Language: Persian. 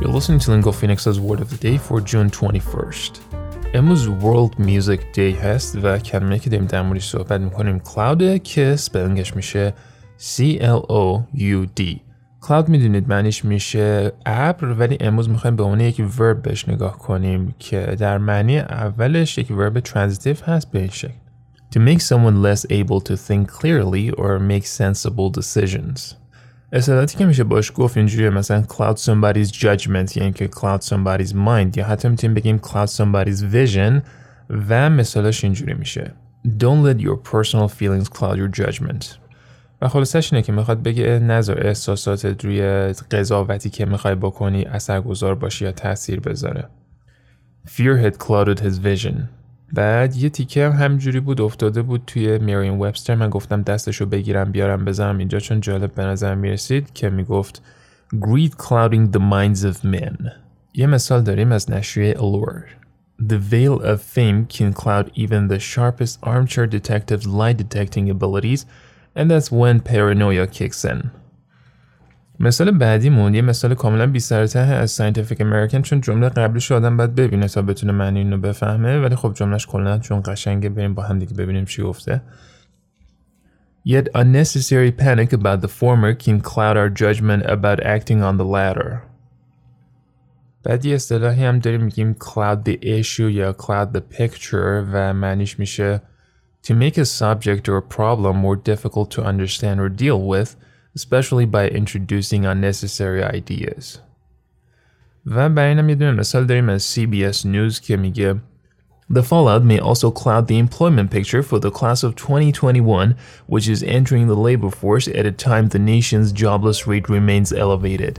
You're listening to Lingo Phoenix's Word of the Day for June 21st. امروز World Music Day هست و کلمه که داریم در موردش صحبت میکنیم کلاوده که سپلنگش میشه C-L-O-U-D کلاود میدونید معنیش میشه ابر ولی امروز میخوایم به عنوان یک ورب بهش نگاه کنیم که در معنی اولش یک ورب ترانزیتیو هست به این شکل To make someone less able to think clearly or make sensible decisions اصطلاحاتی که میشه باش گفت اینجوریه مثلا cloud somebody's judgment یعنی که cloud somebody's mind یا حتی می‌تونیم بگیم cloud somebody's vision و مثالش اینجوری میشه. Don't let your personal feelings cloud your judgment. و خلاصش اینه که می‌خواد بگه نظر احساسات روی قضاوتی که می‌خوای بکنی اثرگذار باشی یا تاثیر بذاره. Fear had clouded his vision. بعد یه تیکه هم همجوری بود افتاده بود توی میرین وبستر من گفتم دستشو بگیرم بیارم بزنم اینجا چون جالب به نظر می‌رسید که می‌گفت Greed clouding the minds of men یه مثال داریم از نشریه Allure The veil of fame can cloud even the sharpest armchair detective's lie detecting abilities and that's when paranoia kicks in مثال بعدیمون یه مثال کاملا بی از Scientific American چون جمله قبلش آدم باید ببینه تا بتونه معنی اینو بفهمه ولی خب جملهش کلا چون قشنگه بریم با هم دیگه ببینیم چی گفته Yet unnecessary panic about the former can cloud our judgment about acting on the latter. بعد یه اصطلاحی هم داریم میگیم cloud the issue یا cloud the picture و معنیش میشه to make a subject or a problem more difficult to understand or deal with especially by introducing unnecessary ideas. و برای اینم یه دونه مثال داریم از CBS News که میگه The fallout may also cloud the employment picture for the class of 2021, which is entering the labor force at a time the nation's jobless rate remains elevated.